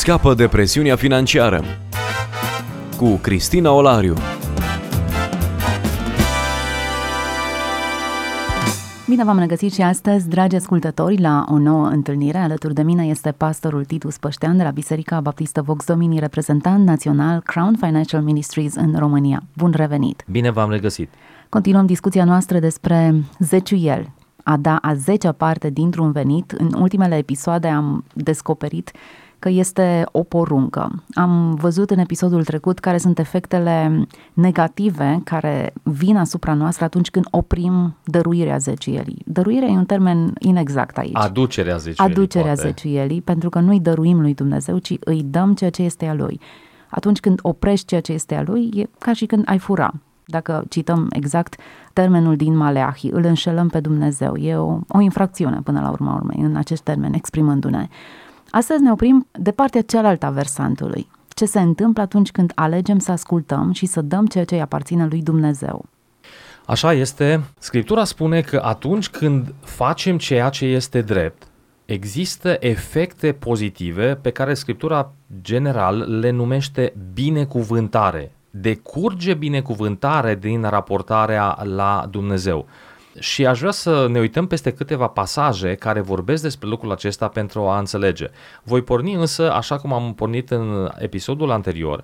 Scapă de presiunea financiară cu Cristina Olariu. Bine v-am regăsit și astăzi, dragi ascultători, la o nouă întâlnire. Alături de mine este pastorul Titus Păștean de la Biserica Baptistă Vox Domini, reprezentant național Crown Financial Ministries în România. Bun revenit! Bine v-am regăsit! Continuăm discuția noastră despre zeciuiel, a da a zecea parte dintr-un venit. În ultimele episoade am descoperit că este o poruncă. Am văzut în episodul trecut care sunt efectele negative care vin asupra noastră atunci când oprim dăruirea zeciuielii. Dăruirea e un termen inexact aici. Aducerea zeciuielii. Aducerea poate. zeciuielii, pentru că nu îi dăruim lui Dumnezeu, ci îi dăm ceea ce este a lui. Atunci când oprești ceea ce este a lui, e ca și când ai fura. Dacă cităm exact termenul din Maleahi, îl înșelăm pe Dumnezeu. E o, o infracțiune până la urma urmei în acest termen, exprimându-ne. Astăzi ne oprim de partea cealaltă a versantului. Ce se întâmplă atunci când alegem să ascultăm și să dăm ceea ce îi aparține lui Dumnezeu? Așa este. Scriptura spune că atunci când facem ceea ce este drept, există efecte pozitive pe care Scriptura general le numește binecuvântare. Decurge binecuvântare din raportarea la Dumnezeu. Și aș vrea să ne uităm peste câteva pasaje care vorbesc despre lucrul acesta pentru a înțelege. Voi porni însă, așa cum am pornit în episodul anterior,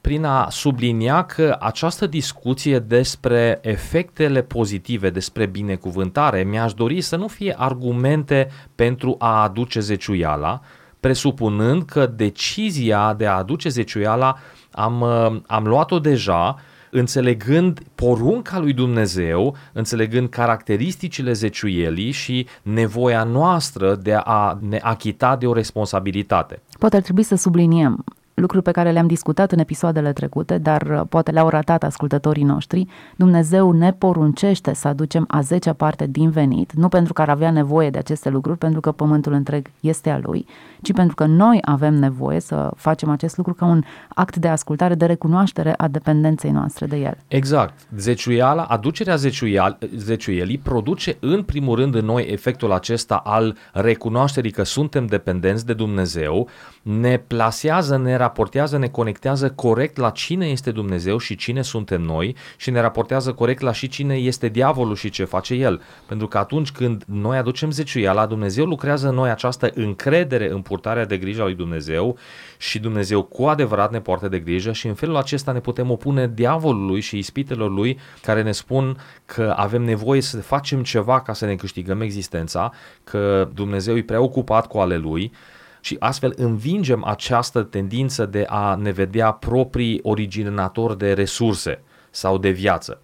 prin a sublinia că această discuție despre efectele pozitive, despre binecuvântare, mi-aș dori să nu fie argumente pentru a aduce zeciuiala, presupunând că decizia de a aduce zeciuiala am, am luat-o deja înțelegând porunca lui Dumnezeu, înțelegând caracteristicile zeciuielii și nevoia noastră de a ne achita de o responsabilitate. Poate ar trebui să subliniem lucruri pe care le-am discutat în episoadele trecute, dar uh, poate le-au ratat ascultătorii noștri. Dumnezeu ne poruncește să aducem a zecea parte din venit, nu pentru că ar avea nevoie de aceste lucruri, pentru că pământul întreg este a Lui, ci pentru că noi avem nevoie să facem acest lucru ca un act de ascultare, de recunoaștere a dependenței noastre de El. Exact. Zeciuiala, aducerea zeciuial, zeciuielii produce în primul rând în noi efectul acesta al recunoașterii că suntem dependenți de Dumnezeu, ne plasează, ne raportează, ne conectează corect la cine este Dumnezeu și cine suntem noi și ne raportează corect la și cine este diavolul și ce face el. Pentru că atunci când noi aducem zeciuiala, Dumnezeu lucrează în noi această încredere în purtarea de grijă a lui Dumnezeu și Dumnezeu cu adevărat ne poartă de grijă și în felul acesta ne putem opune diavolului și ispitelor lui care ne spun că avem nevoie să facem ceva ca să ne câștigăm existența, că Dumnezeu e preocupat cu ale lui și astfel învingem această tendință de a ne vedea proprii originatori de resurse sau de viață.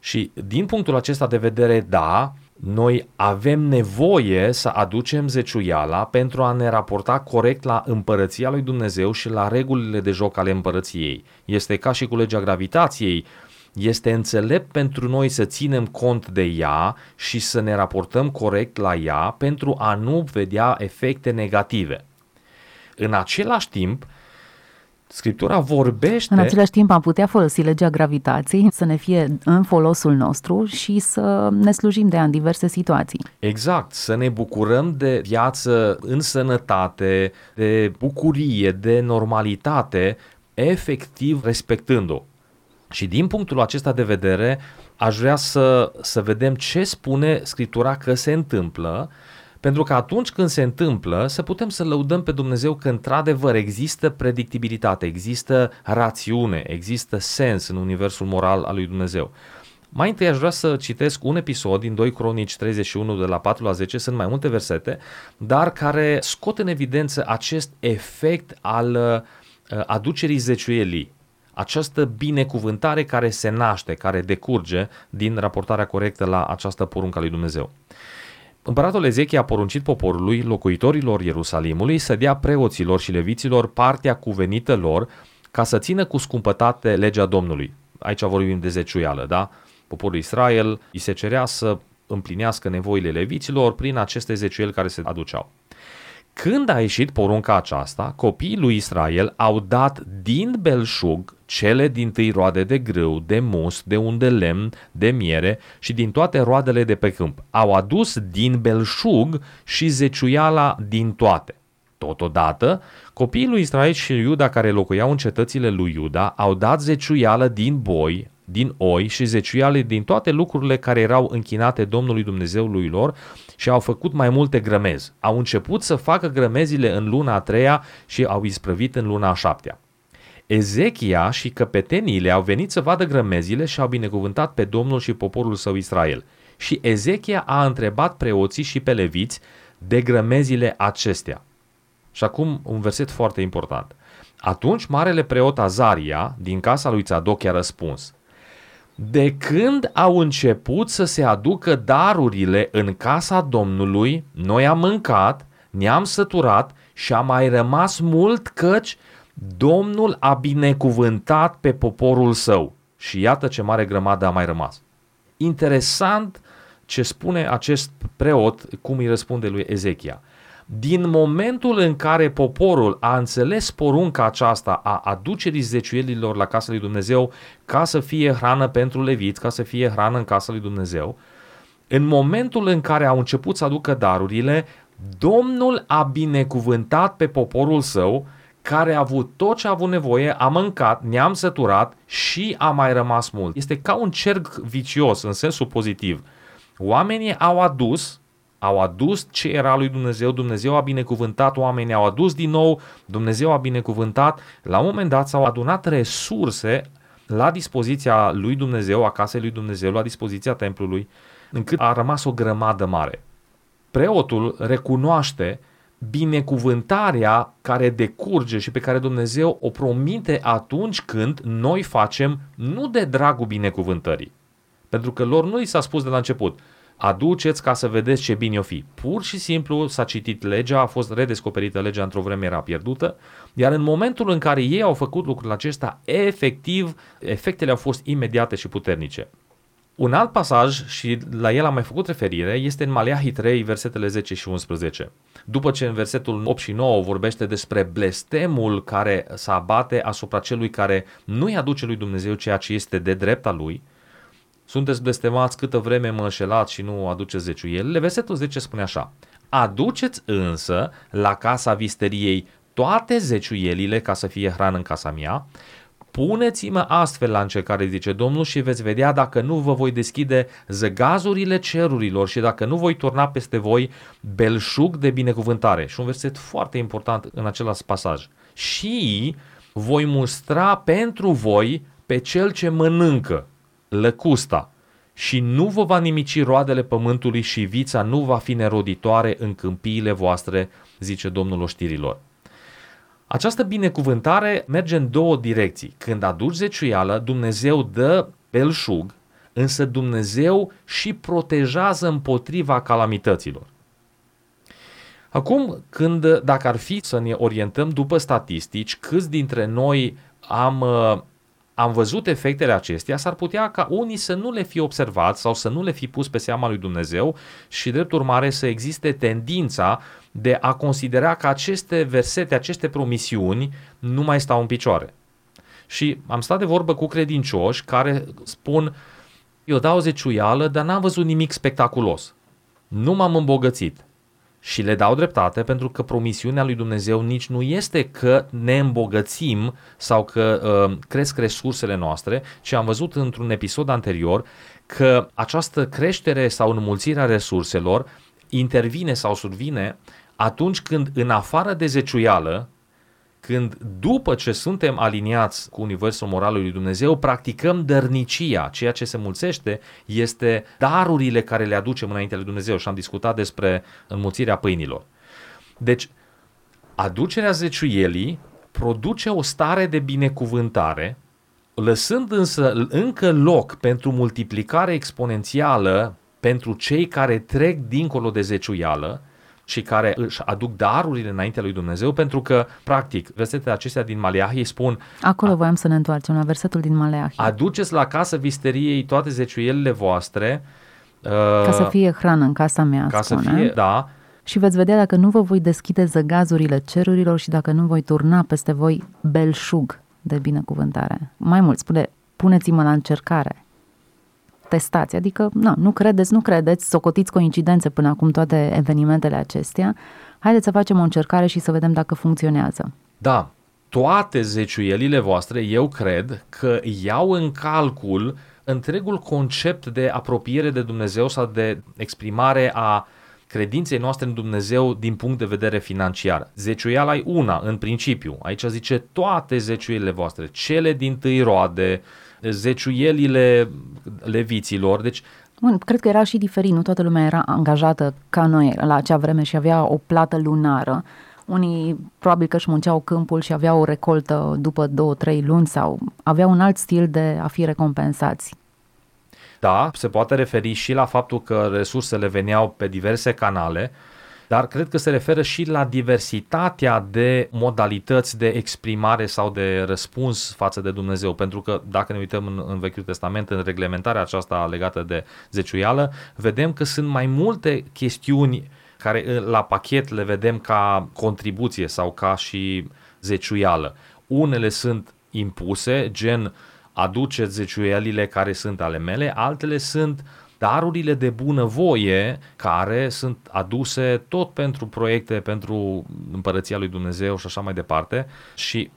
Și din punctul acesta de vedere, da, noi avem nevoie să aducem zeciuiala pentru a ne raporta corect la împărăția lui Dumnezeu și la regulile de joc ale împărăției. Este ca și cu legea gravitației, este înțelept pentru noi să ținem cont de ea și să ne raportăm corect la ea pentru a nu vedea efecte negative. În același timp, Scriptura vorbește... În același timp am putea folosi legea gravitației să ne fie în folosul nostru și să ne slujim de ea în diverse situații. Exact, să ne bucurăm de viață în sănătate, de bucurie, de normalitate, efectiv respectând-o. Și din punctul acesta de vedere, aș vrea să, să vedem ce spune Scriptura că se întâmplă, pentru că atunci când se întâmplă, să putem să lăudăm pe Dumnezeu că într-adevăr există predictibilitate, există rațiune, există sens în universul moral al lui Dumnezeu. Mai întâi aș vrea să citesc un episod din 2 Cronici 31 de la 4 la 10, sunt mai multe versete, dar care scot în evidență acest efect al uh, aducerii zeciuielii această binecuvântare care se naște, care decurge din raportarea corectă la această poruncă a lui Dumnezeu. Împăratul Ezechia a poruncit poporului, locuitorilor Ierusalimului, să dea preoților și leviților partea cuvenită lor ca să țină cu scumpătate legea Domnului. Aici vorbim de zeciuială, da? Poporul Israel îi se cerea să împlinească nevoile leviților prin aceste zeciuieli care se aduceau. Când a ieșit porunca aceasta, copiii lui Israel au dat din belșug cele din tâi roade de grâu, de mus, de un de lemn, de miere și din toate roadele de pe câmp. Au adus din belșug și zeciuiala din toate. Totodată, copiii lui Israel și Iuda care locuiau în cetățile lui Iuda au dat zeciuială din boi, din oi și zeciuiale din toate lucrurile care erau închinate Domnului Dumnezeului lor și au făcut mai multe grămezi. Au început să facă grămezile în luna a treia și au isprăvit în luna a șaptea. Ezechia și căpeteniile au venit să vadă grămezile și au binecuvântat pe Domnul și poporul său Israel. Și Ezechia a întrebat preoții și pe leviți de grămezile acestea. Și acum un verset foarte important. Atunci marele preot Azaria din casa lui Tzadok i-a răspuns De când au început să se aducă darurile în casa Domnului, noi am mâncat, ne-am săturat și a mai rămas mult căci Domnul a binecuvântat pe poporul său. Și iată ce mare grămadă a mai rămas. Interesant ce spune acest preot, cum îi răspunde lui Ezechia. Din momentul în care poporul a înțeles porunca aceasta a aducerii zeciuielilor la casa lui Dumnezeu ca să fie hrană pentru leviți, ca să fie hrană în casa lui Dumnezeu, în momentul în care au început să aducă darurile, Domnul a binecuvântat pe poporul său care a avut tot ce a avut nevoie, a mâncat, ne-am săturat și a mai rămas mult. Este ca un cerc vicios în sensul pozitiv. Oamenii au adus, au adus ce era lui Dumnezeu, Dumnezeu a binecuvântat, oamenii au adus din nou, Dumnezeu a binecuvântat, la un moment dat s-au adunat resurse la dispoziția lui Dumnezeu, a casei lui Dumnezeu, la dispoziția templului, încât a rămas o grămadă mare. Preotul recunoaște binecuvântarea care decurge și pe care Dumnezeu o promite atunci când noi facem nu de dragul binecuvântării. Pentru că lor nu i s-a spus de la început, aduceți ca să vedeți ce bine o fi. Pur și simplu s-a citit legea, a fost redescoperită legea într-o vreme era pierdută, iar în momentul în care ei au făcut lucrul acesta, efectiv, efectele au fost imediate și puternice. Un alt pasaj, și la el am mai făcut referire, este în Maleahi 3, versetele 10 și 11. După ce în versetul 8 și 9 vorbește despre blestemul care se abate asupra celui care nu-i aduce lui Dumnezeu ceea ce este de drepta lui, sunteți blestemați câtă vreme mă înșelați și nu aduceți zeciuielile, versetul 10 spune așa, aduceți însă la casa visteriei toate zeciuielile ca să fie hrană în casa mea Puneți-mă astfel la încercare, zice Domnul, și veți vedea dacă nu vă voi deschide zăgazurile cerurilor și dacă nu voi turna peste voi belșug de binecuvântare. Și un verset foarte important în același pasaj. Și voi mustra pentru voi pe cel ce mănâncă lăcusta și nu vă va nimici roadele pământului și vița nu va fi neroditoare în câmpiile voastre, zice Domnul oștirilor. Această binecuvântare merge în două direcții. Când aduci zeciuială, Dumnezeu dă belșug, însă Dumnezeu și protejează împotriva calamităților. Acum, când, dacă ar fi să ne orientăm după statistici, câți dintre noi am, uh, am văzut efectele acestea, s-ar putea ca unii să nu le fi observat sau să nu le fi pus pe seama lui Dumnezeu și, drept urmare, să existe tendința de a considera că aceste versete, aceste promisiuni nu mai stau în picioare. Și am stat de vorbă cu credincioși care spun, eu dau zeciuială, dar n-am văzut nimic spectaculos. Nu m-am îmbogățit. Și le dau dreptate pentru că promisiunea lui Dumnezeu nici nu este că ne îmbogățim sau că uh, cresc resursele noastre, ci am văzut într-un episod anterior că această creștere sau înmulțirea resurselor intervine sau survine atunci când în afară de zeciuială, când după ce suntem aliniați cu Universul Moral lui Dumnezeu, practicăm dărnicia, ceea ce se mulțește este darurile care le aducem înainte lui Dumnezeu și am discutat despre înmulțirea pâinilor. Deci, aducerea zeciuielii produce o stare de binecuvântare, lăsând însă încă loc pentru multiplicare exponențială pentru cei care trec dincolo de zeciuială, și care își aduc darurile înaintea lui Dumnezeu, pentru că, practic, versetele acestea din Maleahi spun... Acolo voiam să ne întoarcem la versetul din Maleahi. Aduceți la casă visteriei toate zeciuielile voastre. Ca să fie hrană în casa mea, Ca spune. să fie, da. Și veți vedea dacă nu vă voi deschide zăgazurile cerurilor și dacă nu voi turna peste voi belșug de binecuvântare. Mai mult, spune, puneți-mă la încercare testați, adică na, nu credeți, nu credeți, socotiți coincidențe până acum toate evenimentele acestea, haideți să facem o încercare și să vedem dacă funcționează. Da, toate zeciuielile voastre, eu cred că iau în calcul întregul concept de apropiere de Dumnezeu sau de exprimare a credinței noastre în Dumnezeu din punct de vedere financiar. Zeciuiala e una, în principiu. Aici zice toate zeciuielile voastre, cele din tâi roade, zeciuielile leviților, deci Bun, cred că era și diferit, nu toată lumea era angajată ca noi la acea vreme și avea o plată lunară. Unii probabil că își munceau câmpul și aveau o recoltă după două, trei luni sau aveau un alt stil de a fi recompensați. Da, se poate referi și la faptul că resursele veneau pe diverse canale, dar cred că se referă și la diversitatea de modalități de exprimare sau de răspuns față de Dumnezeu. Pentru că dacă ne uităm în, în Vechiul Testament, în reglementarea aceasta legată de zeciuială, vedem că sunt mai multe chestiuni care la pachet le vedem ca contribuție sau ca și zeciuială. Unele sunt impuse, gen aduceți zeciuielile care sunt ale mele, altele sunt darurile de bunăvoie care sunt aduse tot pentru proiecte, pentru împărăția lui Dumnezeu și așa mai departe și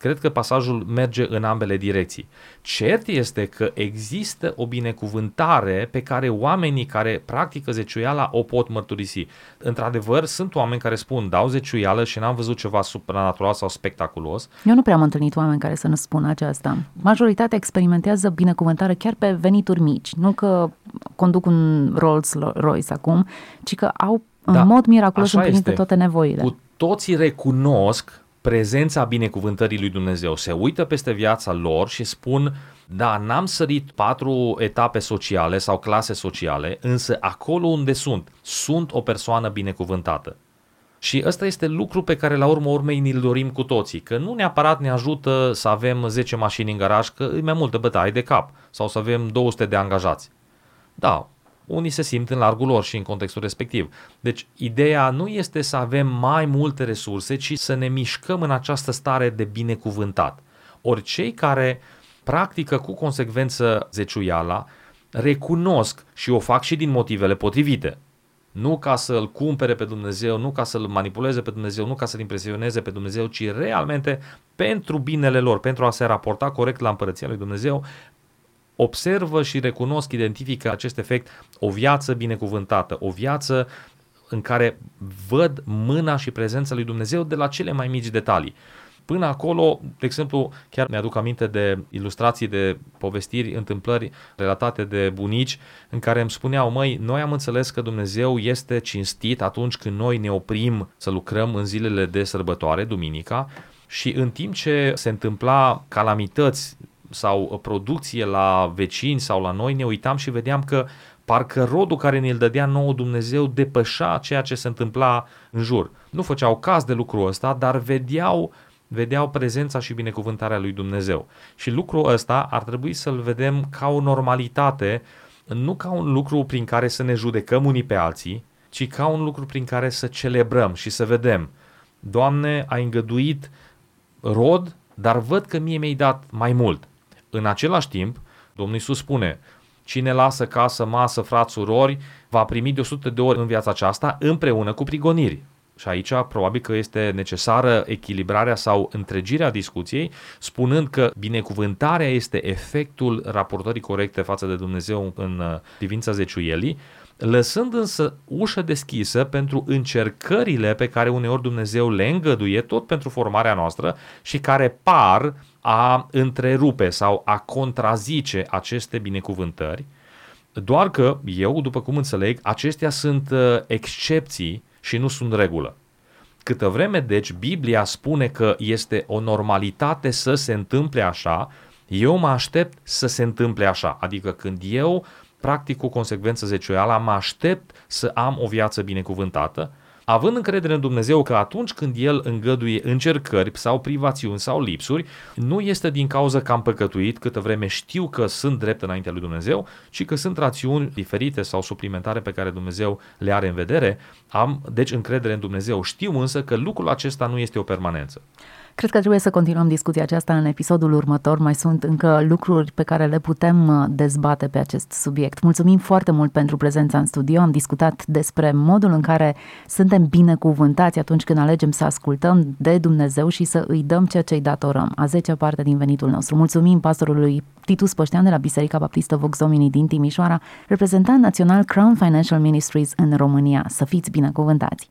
Cred că pasajul merge în ambele direcții. Cert este că există o binecuvântare pe care oamenii care practică zeciuiala o pot mărturisi. Într-adevăr, sunt oameni care spun, dau zeciuială și n-am văzut ceva supranatural sau spectaculos. Eu nu prea am întâlnit oameni care să nu spună aceasta. Majoritatea experimentează binecuvântare chiar pe venituri mici. Nu că conduc un Rolls Royce acum, ci că au în da, mod miraculos împlinite toate nevoile. Cu toții recunosc prezența binecuvântării lui Dumnezeu. Se uită peste viața lor și spun, da, n-am sărit patru etape sociale sau clase sociale, însă acolo unde sunt, sunt o persoană binecuvântată. Și ăsta este lucru pe care la urmă urmei ni-l dorim cu toții, că nu neapărat ne ajută să avem 10 mașini în garaj, că e mai multă bătaie de cap, sau să avem 200 de angajați. Da, unii se simt în largul lor și în contextul respectiv. Deci, ideea nu este să avem mai multe resurse, ci să ne mișcăm în această stare de binecuvântat. Ori cei care practică cu consecvență zeciuiala, recunosc și o fac și din motivele potrivite. Nu ca să-L cumpere pe Dumnezeu, nu ca să-L manipuleze pe Dumnezeu, nu ca să-L impresioneze pe Dumnezeu, ci realmente pentru binele lor, pentru a se raporta corect la împărăția lui Dumnezeu, observă și recunosc, identifică acest efect, o viață binecuvântată, o viață în care văd mâna și prezența lui Dumnezeu de la cele mai mici detalii. Până acolo, de exemplu, chiar mi-aduc aminte de ilustrații de povestiri, întâmplări relatate de bunici în care îmi spuneau, măi, noi am înțeles că Dumnezeu este cinstit atunci când noi ne oprim să lucrăm în zilele de sărbătoare, duminica, și în timp ce se întâmpla calamități sau producție la vecini sau la noi, ne uitam și vedeam că parcă rodul care ne-l dădea nouă Dumnezeu depășa ceea ce se întâmpla în jur. Nu făceau caz de lucrul ăsta, dar vedeau, vedeau prezența și binecuvântarea lui Dumnezeu. Și lucrul ăsta ar trebui să-l vedem ca o normalitate, nu ca un lucru prin care să ne judecăm unii pe alții, ci ca un lucru prin care să celebrăm și să vedem. Doamne, ai îngăduit rod, dar văd că mie mi-ai dat mai mult. În același timp, Domnul Iisus spune, cine lasă casă, masă, frați, surori, va primi de 100 de ori în viața aceasta împreună cu prigoniri. Și aici probabil că este necesară echilibrarea sau întregirea discuției, spunând că binecuvântarea este efectul raportării corecte față de Dumnezeu în uh, privința zeciuielii, lăsând însă ușă deschisă pentru încercările pe care uneori Dumnezeu le îngăduie tot pentru formarea noastră și care par a întrerupe sau a contrazice aceste binecuvântări, doar că eu, după cum înțeleg, acestea sunt uh, excepții și nu sunt regulă. Câtă vreme, deci, Biblia spune că este o normalitate să se întâmple așa, eu mă aștept să se întâmple așa. Adică când eu practic cu consecvență zecioială, mă aștept să am o viață binecuvântată, având încredere în Dumnezeu că atunci când El îngăduie încercări sau privațiuni sau lipsuri, nu este din cauza că am păcătuit câtă vreme știu că sunt drept înaintea lui Dumnezeu, ci că sunt rațiuni diferite sau suplimentare pe care Dumnezeu le are în vedere. Am deci încredere în Dumnezeu. Știu însă că lucrul acesta nu este o permanență. Cred că trebuie să continuăm discuția aceasta în episodul următor. Mai sunt încă lucruri pe care le putem uh, dezbate pe acest subiect. Mulțumim foarte mult pentru prezența în studio. Am discutat despre modul în care suntem binecuvântați atunci când alegem să ascultăm de Dumnezeu și să îi dăm ceea ce îi datorăm, a zecea parte din venitul nostru. Mulțumim pastorului Titus Păștean de la Biserica Baptistă Voxomini din Timișoara, reprezentant național Crown Financial Ministries în România. Să fiți binecuvântați!